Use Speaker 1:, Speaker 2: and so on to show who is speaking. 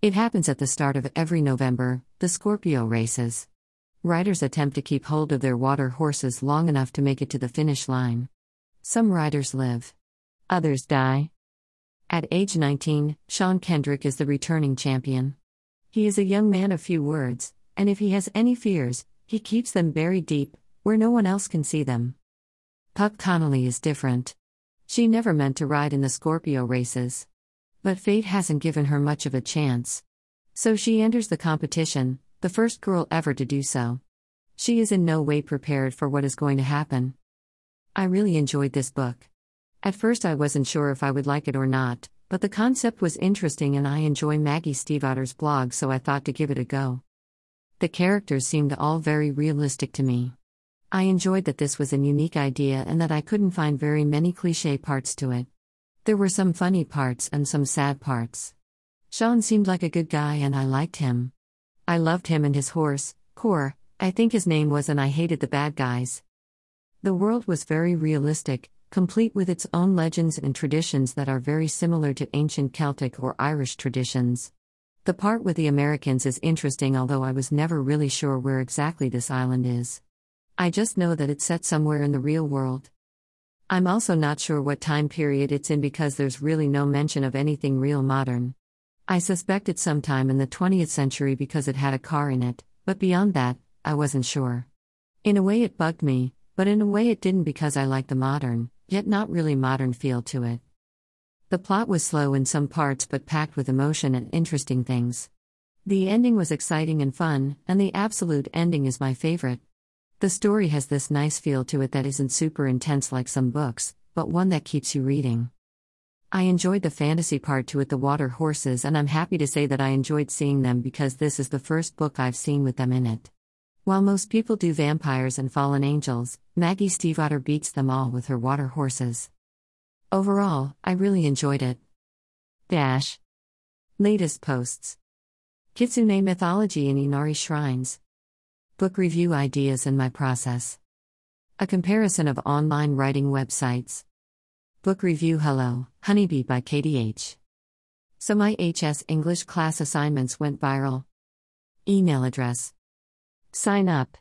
Speaker 1: It happens at the start of every November, the Scorpio races. Riders attempt to keep hold of their water horses long enough to make it to the finish line. Some riders live, others die. At age 19, Sean Kendrick is the returning champion. He is a young man of few words, and if he has any fears, he keeps them buried deep, where no one else can see them. Puck Connolly is different. She never meant to ride in the Scorpio races. But fate hasn't given her much of a chance. So she enters the competition, the first girl ever to do so. She is in no way prepared for what is going to happen. I really enjoyed this book. At first, I wasn't sure if I would like it or not, but the concept was interesting and I enjoy Maggie Stiefvater's blog, so I thought to give it a go. The characters seemed all very realistic to me. I enjoyed that this was a unique idea and that I couldn't find very many cliche parts to it. There were some funny parts and some sad parts. Sean seemed like a good guy and I liked him. I loved him and his horse, Corr, I think his name was, and I hated the bad guys. The world was very realistic, complete with its own legends and traditions that are very similar to ancient Celtic or Irish traditions. The part with the Americans is interesting, although I was never really sure where exactly this island is. I just know that it's set somewhere in the real world. I'm also not sure what time period it's in because there's really no mention of anything real modern. I suspect it's sometime in the 20th century because it had a car in it, but beyond that, I wasn't sure. In a way, it bugged me, but in a way, it didn't because I like the modern, yet not really modern feel to it. The plot was slow in some parts but packed with emotion and interesting things. The ending was exciting and fun, and the absolute ending is my favorite. The story has this nice feel to it that isn't super intense like some books, but one that keeps you reading. I enjoyed the fantasy part to it, the water horses, and I'm happy to say that I enjoyed seeing them because this is the first book I've seen with them in it. While most people do vampires and fallen angels, Maggie Stiefvater beats them all with her water horses. Overall, I really enjoyed it. Dash. Latest posts Kitsune mythology in Inari shrines. Book review ideas and my process. A comparison of online writing websites. Book review Hello, Honeybee by Katie H. So my HS English class assignments went viral. Email address. Sign up.